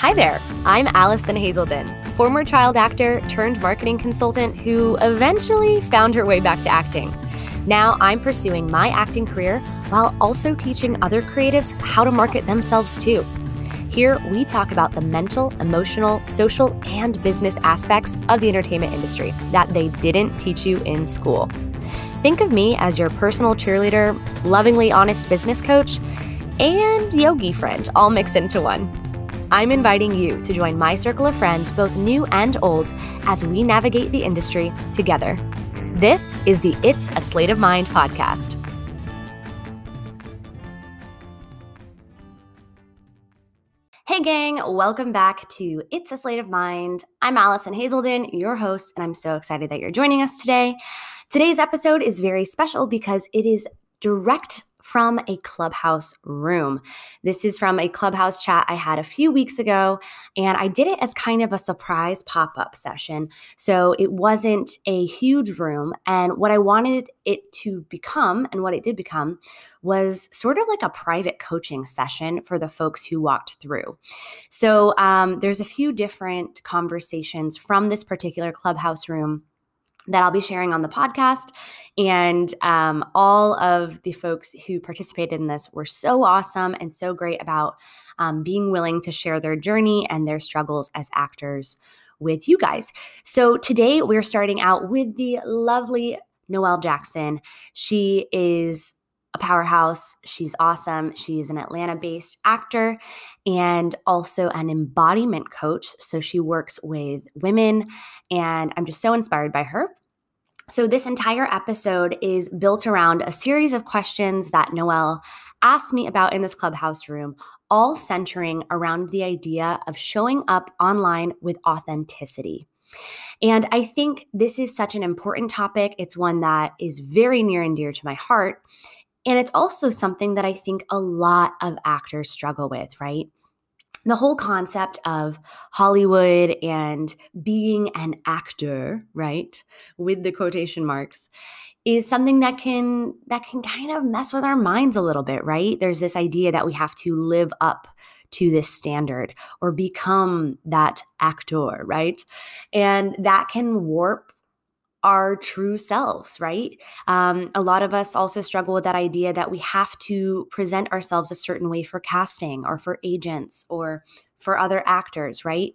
Hi there, I'm Allison Hazelden, former child actor turned marketing consultant who eventually found her way back to acting. Now I'm pursuing my acting career while also teaching other creatives how to market themselves too. Here, we talk about the mental, emotional, social, and business aspects of the entertainment industry that they didn't teach you in school. Think of me as your personal cheerleader, lovingly honest business coach, and yogi friend all mixed into one. I'm inviting you to join my circle of friends, both new and old, as we navigate the industry together. This is the It's a Slate of Mind podcast. Hey, gang, welcome back to It's a Slate of Mind. I'm Allison Hazelden, your host, and I'm so excited that you're joining us today. Today's episode is very special because it is direct from a clubhouse room. This is from a clubhouse chat I had a few weeks ago, and I did it as kind of a surprise pop up session. So it wasn't a huge room. And what I wanted it to become, and what it did become, was sort of like a private coaching session for the folks who walked through. So um, there's a few different conversations from this particular clubhouse room that I'll be sharing on the podcast. And um, all of the folks who participated in this were so awesome and so great about um, being willing to share their journey and their struggles as actors with you guys. So today we're starting out with the lovely Noelle Jackson. She is a powerhouse. She's awesome. She's an Atlanta based actor and also an embodiment coach. So she works with women, and I'm just so inspired by her. So, this entire episode is built around a series of questions that Noelle asked me about in this clubhouse room, all centering around the idea of showing up online with authenticity. And I think this is such an important topic. It's one that is very near and dear to my heart. And it's also something that I think a lot of actors struggle with, right? The whole concept of Hollywood and being an actor, right, with the quotation marks, is something that can that can kind of mess with our minds a little bit, right? There's this idea that we have to live up to this standard or become that actor, right? And that can warp our true selves, right? Um, a lot of us also struggle with that idea that we have to present ourselves a certain way for casting or for agents or for other actors, right?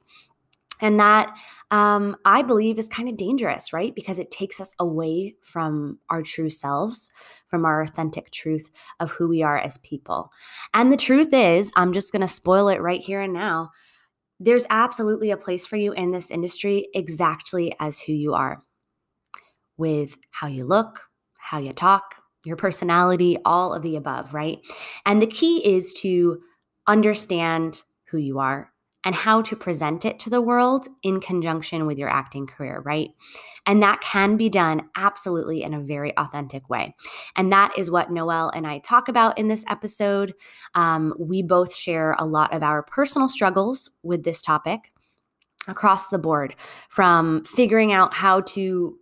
And that um, I believe is kind of dangerous, right? Because it takes us away from our true selves, from our authentic truth of who we are as people. And the truth is, I'm just going to spoil it right here and now. There's absolutely a place for you in this industry exactly as who you are with how you look, how you talk, your personality, all of the above, right? And the key is to understand who you are and how to present it to the world in conjunction with your acting career, right? And that can be done absolutely in a very authentic way. And that is what Noelle and I talk about in this episode. Um, we both share a lot of our personal struggles with this topic across the board, from figuring out how to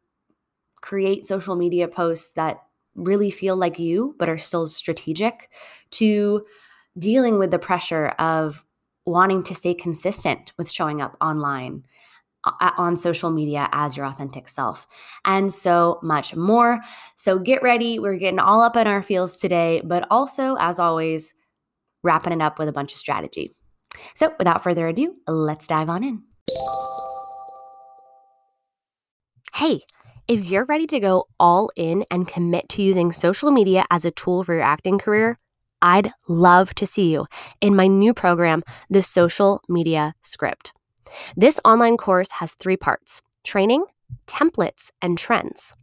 create social media posts that really feel like you, but are still strategic, to dealing with the pressure of wanting to stay consistent with showing up online on social media as your authentic self, and so much more. So get ready. We're getting all up in our fields today, but also, as always, wrapping it up with a bunch of strategy. So without further ado, let's dive on in. Hey, if you're ready to go all in and commit to using social media as a tool for your acting career, I'd love to see you in my new program, The Social Media Script. This online course has three parts training, templates, and trends.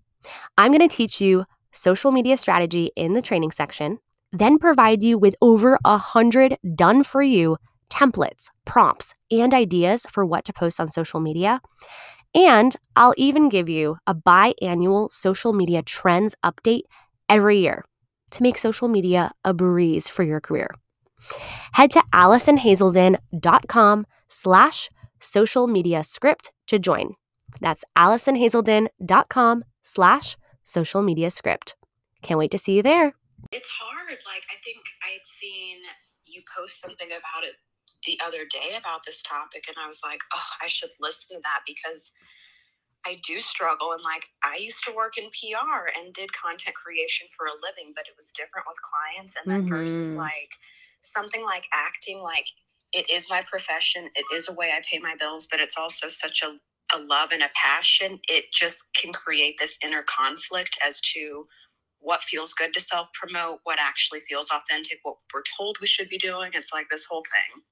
I'm going to teach you social media strategy in the training section, then provide you with over a hundred done for you templates, prompts, and ideas for what to post on social media. And I'll even give you a biannual social media trends update every year to make social media a breeze for your career. Head to AllisonHazelden.com slash social media script to join. That's AllisonHazelden.com slash social media script. Can't wait to see you there. It's hard. Like, I think I had seen you post something about it the other day about this topic and I was like, oh, I should listen to that because I do struggle. And like, I used to work in PR and did content creation for a living, but it was different with clients. And then mm-hmm. versus like something like acting, like, it is my profession, it is a way I pay my bills, but it's also such a, a love and a passion. It just can create this inner conflict as to what feels good to self promote, what actually feels authentic, what we're told we should be doing. It's like this whole thing.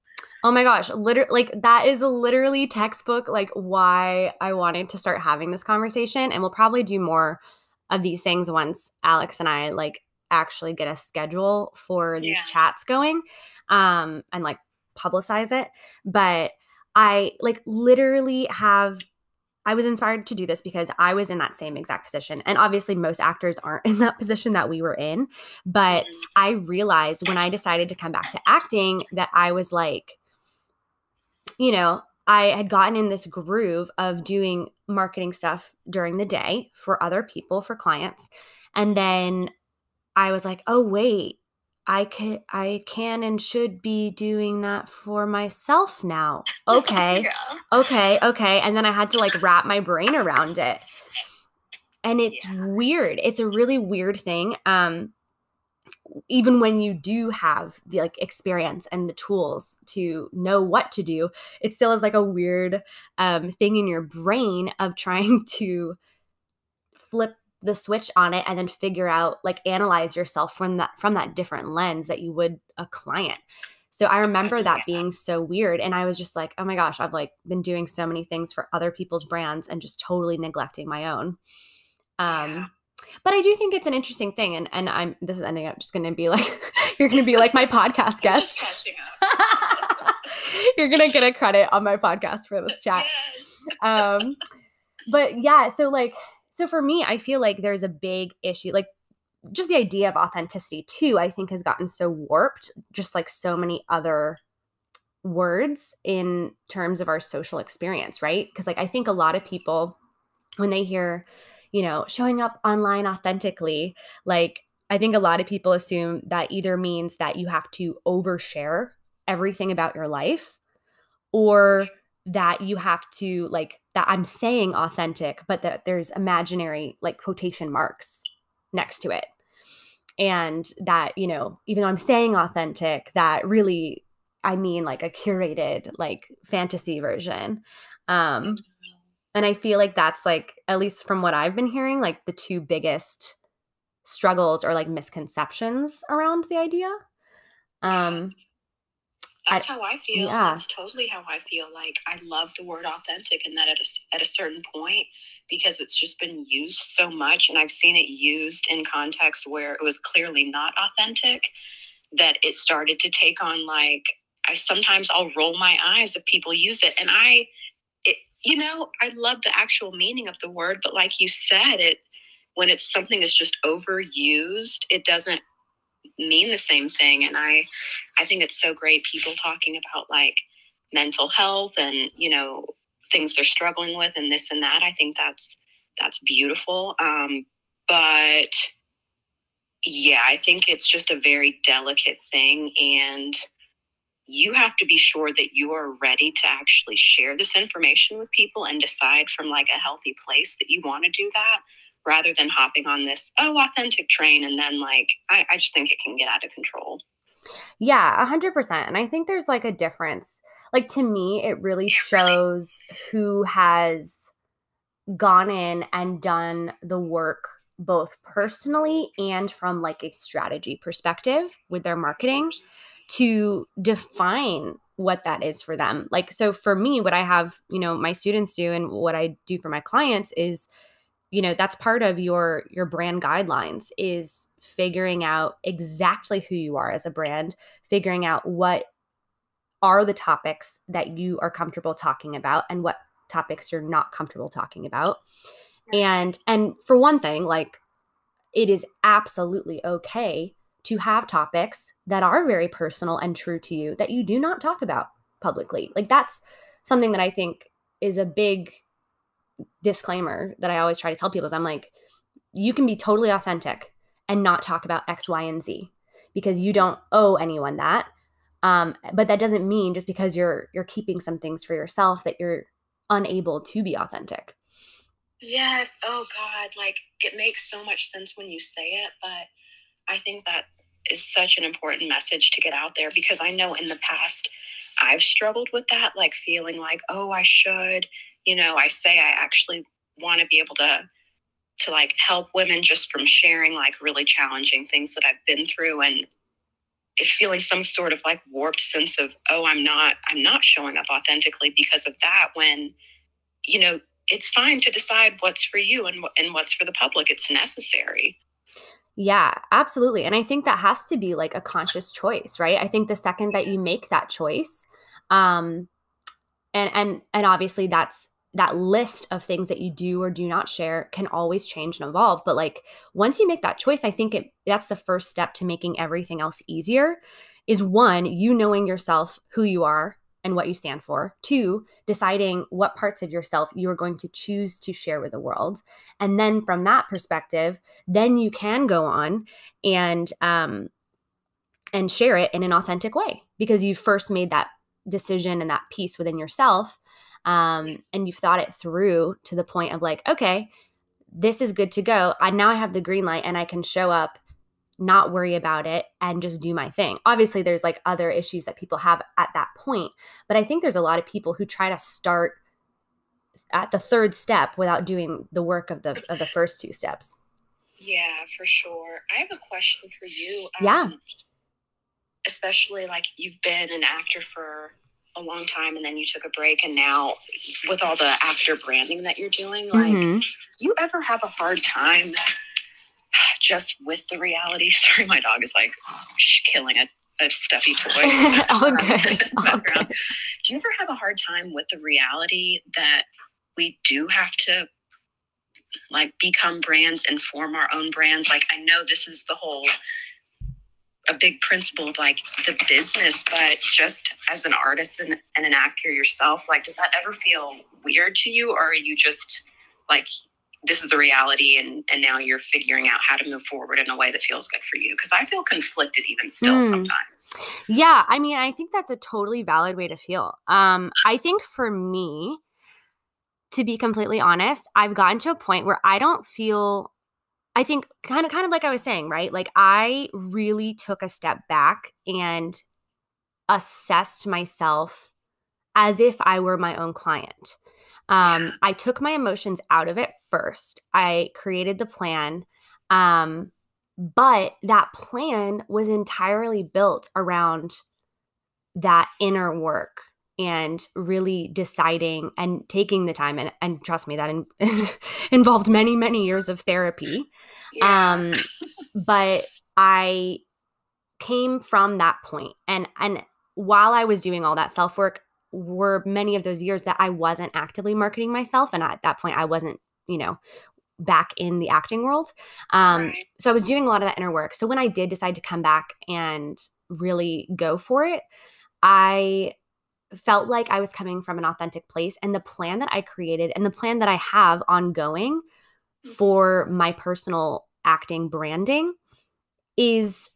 Oh my gosh, literally like that is literally textbook like why I wanted to start having this conversation and we'll probably do more of these things once Alex and I like actually get a schedule for these yeah. chats going um and like publicize it. But I like literally have I was inspired to do this because I was in that same exact position. And obviously, most actors aren't in that position that we were in. But. I realized when I decided to come back to acting that I was like, you know, I had gotten in this groove of doing marketing stuff during the day for other people, for clients. And then I was like, oh, wait, I can I can and should be doing that for myself now. Okay. yeah. Okay, okay. And then I had to like wrap my brain around it. And it's yeah. weird. It's a really weird thing. Um even when you do have the like experience and the tools to know what to do it still is like a weird um, thing in your brain of trying to flip the switch on it and then figure out like analyze yourself from that from that different lens that you would a client so i remember that being so weird and i was just like oh my gosh i've like been doing so many things for other people's brands and just totally neglecting my own um but I do think it's an interesting thing, and and I'm this is ending up just going to be like you're going to be like my podcast guest. you're going to get a credit on my podcast for this chat. Yes. Um, but yeah, so like so for me, I feel like there's a big issue, like just the idea of authenticity too. I think has gotten so warped, just like so many other words in terms of our social experience, right? Because like I think a lot of people when they hear you know, showing up online authentically, like I think a lot of people assume that either means that you have to overshare everything about your life or that you have to like that I'm saying authentic, but that there's imaginary like quotation marks next to it. And that, you know, even though I'm saying authentic, that really I mean like a curated like fantasy version. Um and I feel like that's like, at least from what I've been hearing, like the two biggest struggles or like misconceptions around the idea. Um, that's I, how I feel. Yeah. That's totally how I feel. Like I love the word authentic and that at a, at a certain point, because it's just been used so much and I've seen it used in context where it was clearly not authentic, that it started to take on like, I sometimes I'll roll my eyes if people use it. And I, it, you know, I love the actual meaning of the word, but like you said, it when it's something that's just overused, it doesn't mean the same thing. And I I think it's so great people talking about like mental health and, you know, things they're struggling with and this and that. I think that's that's beautiful. Um, but yeah, I think it's just a very delicate thing and you have to be sure that you are ready to actually share this information with people and decide from like a healthy place that you want to do that rather than hopping on this oh authentic train and then like I, I just think it can get out of control. Yeah a hundred percent and i think there's like a difference. Like to me it really shows who has gone in and done the work both personally and from like a strategy perspective with their marketing to define what that is for them. Like, so for me, what I have, you know, my students do and what I do for my clients is, you know, that's part of your your brand guidelines is figuring out exactly who you are as a brand, figuring out what are the topics that you are comfortable talking about and what topics you're not comfortable talking about. And and for one thing, like it is absolutely okay to have topics that are very personal and true to you that you do not talk about publicly. Like that's something that I think is a big disclaimer that I always try to tell people is I'm like, you can be totally authentic and not talk about X, Y, and Z because you don't owe anyone that. Um, but that doesn't mean just because you're you're keeping some things for yourself that you're unable to be authentic. Yes. Oh God. Like it makes so much sense when you say it, but I think that is such an important message to get out there because I know in the past I've struggled with that, like feeling like, oh, I should, you know, I say I actually want to be able to to like help women just from sharing like really challenging things that I've been through. And it's feeling some sort of like warped sense of oh i'm not i'm not showing up authentically because of that when you know it's fine to decide what's for you and, and what's for the public. It's necessary. Yeah absolutely. And i think that has to be like a conscious choice right? I think the second that you make that choice um and and and obviously that's that list of things that you do or do not share can always change and evolve but like once you make that choice i think it that's the first step to making everything else easier is one you knowing yourself who you are and what you stand for. Two deciding what parts of yourself you are going to choose to share with the world. And then from that perspective then you can go on and um and share it in an authentic way because you first made that decision and that peace within yourself um, and you've thought it through to the point of like, okay, this is good to go. I now I have the green light and I can show up, not worry about it, and just do my thing. Obviously, there's like other issues that people have at that point, but I think there's a lot of people who try to start at the third step without doing the work of the of the first two steps. Yeah, for sure. I have a question for you. Um, yeah. Especially like you've been an actor for a long time and then you took a break and now with all the after branding that you're doing like mm-hmm. do you ever have a hard time just with the reality sorry my dog is like killing a, a stuffy toy okay. okay. do you ever have a hard time with the reality that we do have to like become brands and form our own brands like i know this is the whole a big principle of like the business, but just as an artist and, and, an actor yourself, like, does that ever feel weird to you? Or are you just like, this is the reality and, and now you're figuring out how to move forward in a way that feels good for you? Because I feel conflicted even still mm. sometimes. Yeah. I mean, I think that's a totally valid way to feel. Um, I think for me, to be completely honest, I've gotten to a point where I don't feel I think kind of kind of like I was saying, right? Like I really took a step back and assessed myself as if I were my own client. Um, I took my emotions out of it first. I created the plan. Um, but that plan was entirely built around that inner work and really deciding and taking the time and, and trust me that in, involved many many years of therapy yeah. um but i came from that point and and while i was doing all that self work were many of those years that i wasn't actively marketing myself and at that point i wasn't you know back in the acting world um right. so i was doing a lot of that inner work so when i did decide to come back and really go for it i felt like I was coming from an authentic place. And the plan that I created and the plan that I have ongoing for my personal acting branding is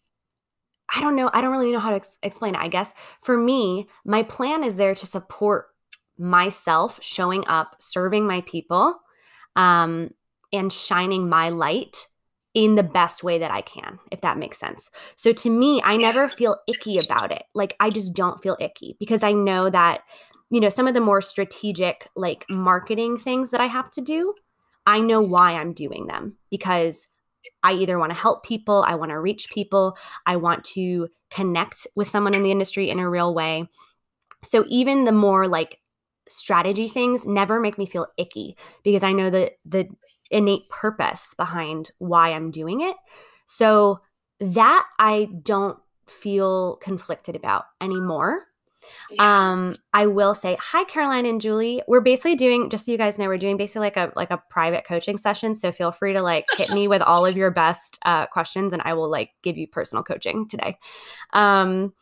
I don't know. I don't really know how to ex- explain it. I guess for me, my plan is there to support myself showing up, serving my people, um, and shining my light in the best way that I can, if that makes sense. So to me, I never feel icky about it. Like I just don't feel icky because I know that, you know, some of the more strategic, like marketing things that I have to do, I know why I'm doing them because I either want to help people, I want to reach people, I want to connect with someone in the industry in a real way. So even the more like strategy things never make me feel icky because I know that the innate purpose behind why I'm doing it. So that I don't feel conflicted about anymore. Yeah. Um, I will say hi, Caroline and Julie. We're basically doing, just so you guys know, we're doing basically like a like a private coaching session. So feel free to like hit me with all of your best uh, questions, and I will like give you personal coaching today. Um,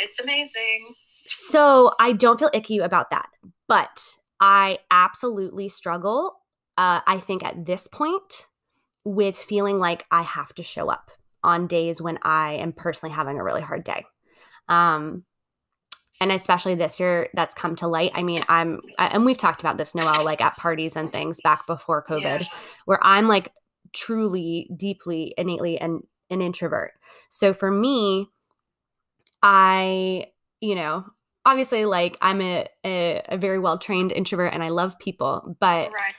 it's amazing. So I don't feel icky about that, but I absolutely struggle uh, I think at this point with feeling like I have to show up on days when I am personally having a really hard day. Um, and especially this year that's come to light. I mean, I'm and we've talked about this Noelle like at parties and things back before COVID where I'm like truly deeply innately an an introvert. So for me, I, you know, obviously like I'm a a, a very well trained introvert and I love people, but right.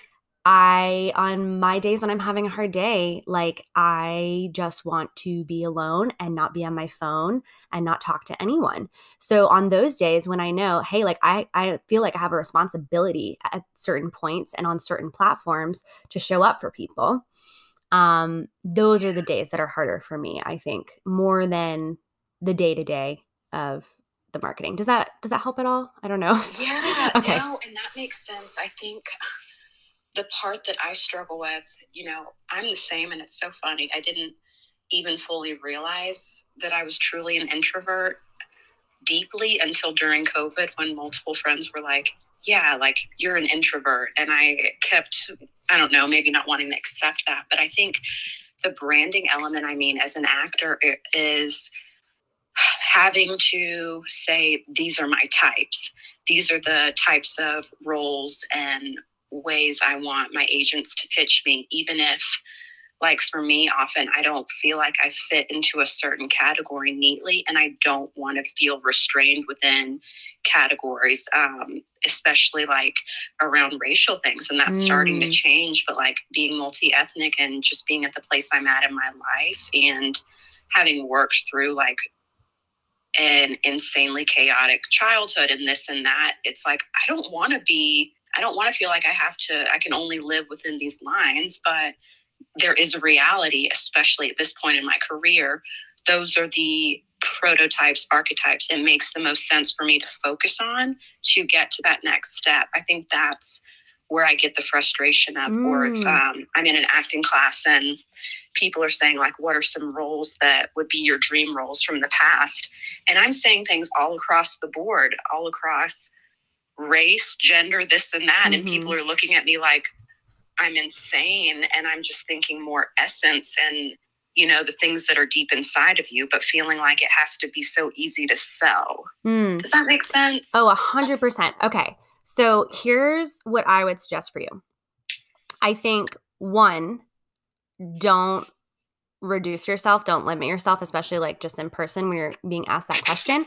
I, on my days when I'm having a hard day, like I just want to be alone and not be on my phone and not talk to anyone. So on those days when I know, hey, like I, I feel like I have a responsibility at certain points and on certain platforms to show up for people. Um, those are the days that are harder for me, I think, more than the day to day of the marketing. Does that does that help at all? I don't know. Yeah. okay. No, and that makes sense. I think the part that I struggle with, you know, I'm the same, and it's so funny. I didn't even fully realize that I was truly an introvert deeply until during COVID when multiple friends were like, yeah, like you're an introvert. And I kept, I don't know, maybe not wanting to accept that. But I think the branding element, I mean, as an actor, is having to say, these are my types. These are the types of roles and ways I want my agents to pitch me, even if, like, for me, often I don't feel like I fit into a certain category neatly, and I don't want to feel restrained within categories, um, especially like around racial things. And that's mm. starting to mm. change, but like being multi ethnic and just being at the place I'm at in my life and having worked through like an insanely chaotic childhood and this and that, it's like, I don't want to be I don't want to feel like I have to, I can only live within these lines, but there is a reality, especially at this point in my career. Those are the prototypes, archetypes. It makes the most sense for me to focus on to get to that next step. I think that's where I get the frustration of, mm. or if um, I'm in an acting class and people are saying, like, what are some roles that would be your dream roles from the past? And I'm saying things all across the board, all across race, gender, this and that. Mm-hmm. And people mm-hmm. are looking at me like I'm insane. And I'm just thinking more essence and, you know, the things that are deep inside of you, but feeling like it has to be so easy to sell. Mm. Does that make sense? Oh, a hundred percent. Okay. So here's what I would suggest for you. I think one, don't reduce yourself, don't limit yourself, especially like just in person when you're being asked that question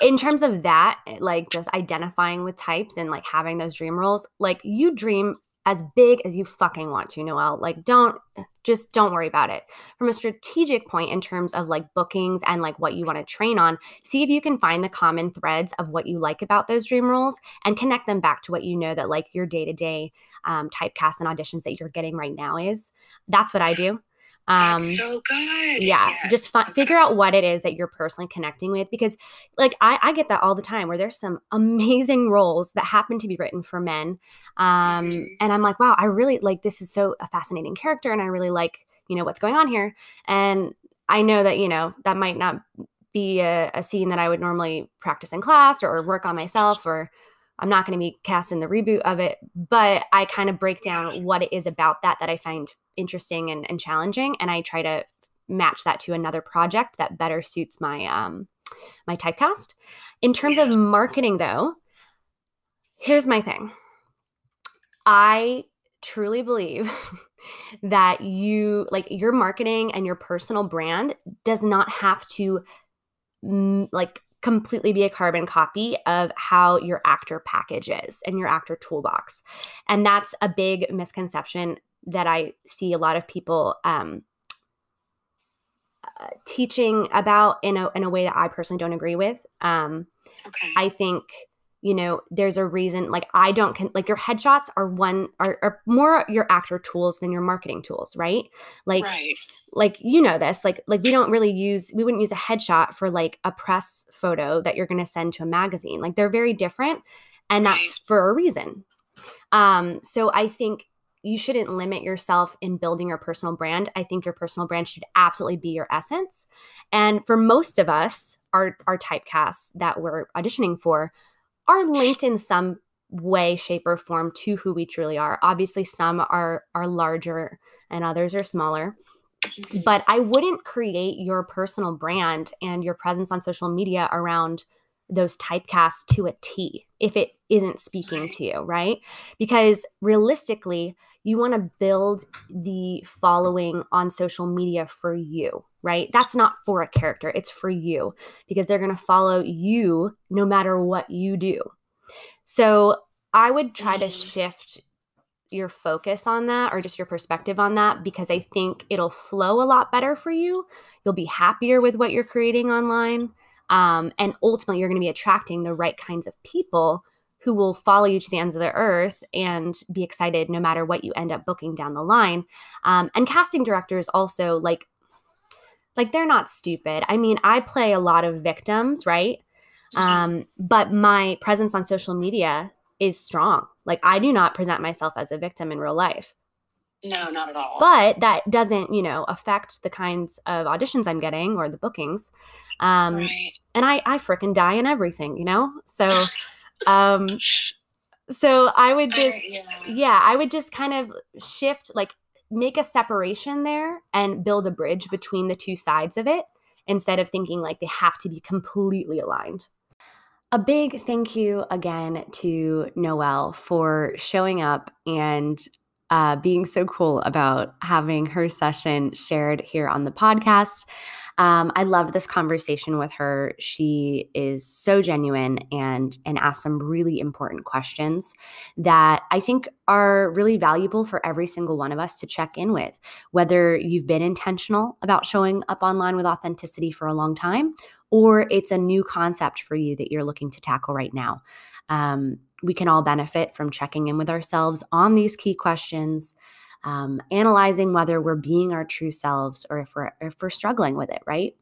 in terms of that, eh, like just identifying with types and like having those dream roles, like you dream as big as you fucking want to, Noelle. Like, don't eh, just don't worry about it. From a strategic point, in terms of like bookings and like what you want to train on, see if you can find the common threads of what you like about those dream roles and connect them back to what you know that like your day to day typecast and auditions that you're getting right now is. That's what I do. Um, That's so good. Yeah, yes. just fi- okay. figure out what it is that you're personally connecting with because, like, I, I get that all the time where there's some amazing roles that happen to be written for men, um, mm-hmm. and I'm like, wow, I really like this is so a fascinating character, and I really like you know what's going on here, and I know that you know that might not be a, a scene that I would normally practice in class or work on myself or I'm not going to be cast in the reboot of it, but I kind of break down what it is about that that I find interesting and, and challenging, and I try to match that to another project that better suits my um my typecast. In terms of marketing, though, here's my thing. I truly believe that you like your marketing and your personal brand does not have to mm, like completely be a carbon copy of how your actor package is and your actor toolbox. And that's a big misconception that I see a lot of people um, uh, teaching about in a, in a way that I personally don't agree with. Um, okay. I think you know there's a reason like i don't con- like your headshots are one are, are more your actor tools than your marketing tools right like right. like you know this like like we don't really use we wouldn't use a headshot for like a press photo that you're going to send to a magazine like they're very different and right. that's for a reason um so i think you shouldn't limit yourself in building your personal brand. I think your personal brand should absolutely be your essence. And for most of us, our our typecasts that we're auditioning for, are linked in some way shape or form to who we truly are. Obviously some are are larger and others are smaller. But i wouldn't create your personal brand and your presence on social media around those typecasts to a T if it isn't speaking to you, right? Because realistically, you want to build the following on social media for you, right? That's not for a character, it's for you because they're going to follow you no matter what you do. So I would try to shift your focus on that or just your perspective on that because I think it'll flow a lot better for you. You'll be happier with what you're creating online. Um, and ultimately, you're going to be attracting the right kinds of people who will follow you to the ends of the earth and be excited no matter what you end up booking down the line. Um, and casting directors also like, like they're not stupid. I mean, I play a lot of victims, right? Um, but my presence on social media is strong. Like I do not present myself as a victim in real life. No, not at all. But that doesn't, you know, affect the kinds of auditions I'm getting or the bookings. Um, right. And I, I freaking die in everything, you know? So, um, so I would just, yeah. yeah, I would just kind of shift, like make a separation there and build a bridge between the two sides of it instead of thinking like they have to be completely aligned. A big thank you again to Noelle for showing up and uh, being so cool about having her session shared here on the podcast. Um, I loved this conversation with her. She is so genuine and and asks some really important questions that I think are really valuable for every single one of us to check in with. Whether you've been intentional about showing up online with authenticity for a long time, or it's a new concept for you that you're looking to tackle right now. Um, we can all benefit from checking in with ourselves on these key questions um, analyzing whether we're being our true selves or if we're if we're struggling with it, right?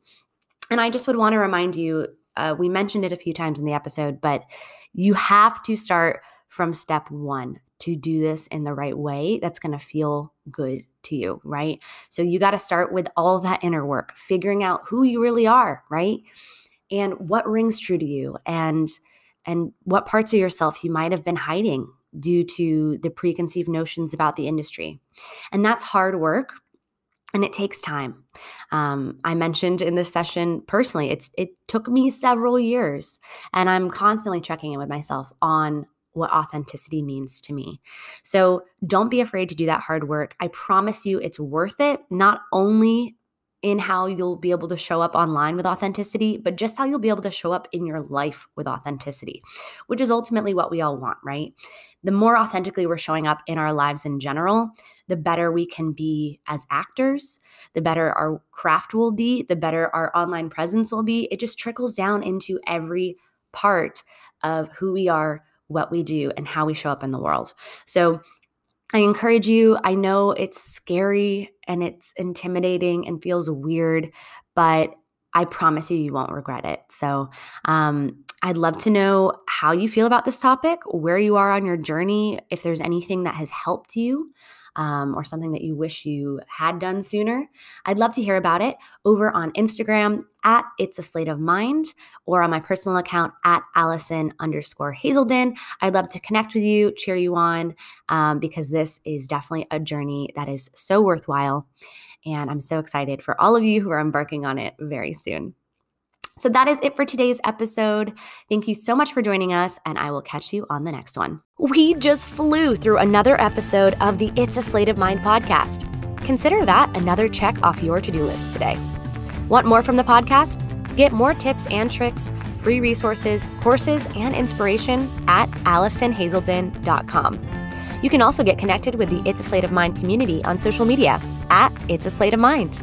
And I just would want to remind you, uh, we mentioned it a few times in the episode, but you have to start from step one to do this in the right way. That's going to feel good to you, right? So you got to start with all that inner work, figuring out who you really are, right? And what rings true to you and and what parts of yourself you might have been hiding due to the preconceived notions about the industry. And that's hard work and it takes time. Um, I mentioned in this session personally, it's it took me several years, and I'm constantly checking in with myself on what authenticity means to me. So don't be afraid to do that hard work. I promise you, it's worth it. Not only in how you'll be able to show up online with authenticity, but just how you'll be able to show up in your life with authenticity, which is ultimately what we all want, right? The more authentically we're showing up in our lives in general, the better we can be as actors, the better our craft will be, the better our online presence will be. It just trickles down into every part of who we are, what we do, and how we show up in the world. So, I encourage you. I know it's scary and it's intimidating and feels weird, but I promise you, you won't regret it. So, um, I'd love to know how you feel about this topic, where you are on your journey, if there's anything that has helped you um, or something that you wish you had done sooner. I'd love to hear about it over on Instagram at It's a Slate of Mind or on my personal account at Allison underscore Hazelden. I'd love to connect with you, cheer you on, um, because this is definitely a journey that is so worthwhile. And I'm so excited for all of you who are embarking on it very soon. So that is it for today's episode. Thank you so much for joining us, and I will catch you on the next one. We just flew through another episode of the It's a Slate of Mind podcast. Consider that another check off your to do list today. Want more from the podcast? Get more tips and tricks, free resources, courses, and inspiration at AllisonHazelden.com. You can also get connected with the It's a Slate of Mind community on social media at It's a Slate of Mind.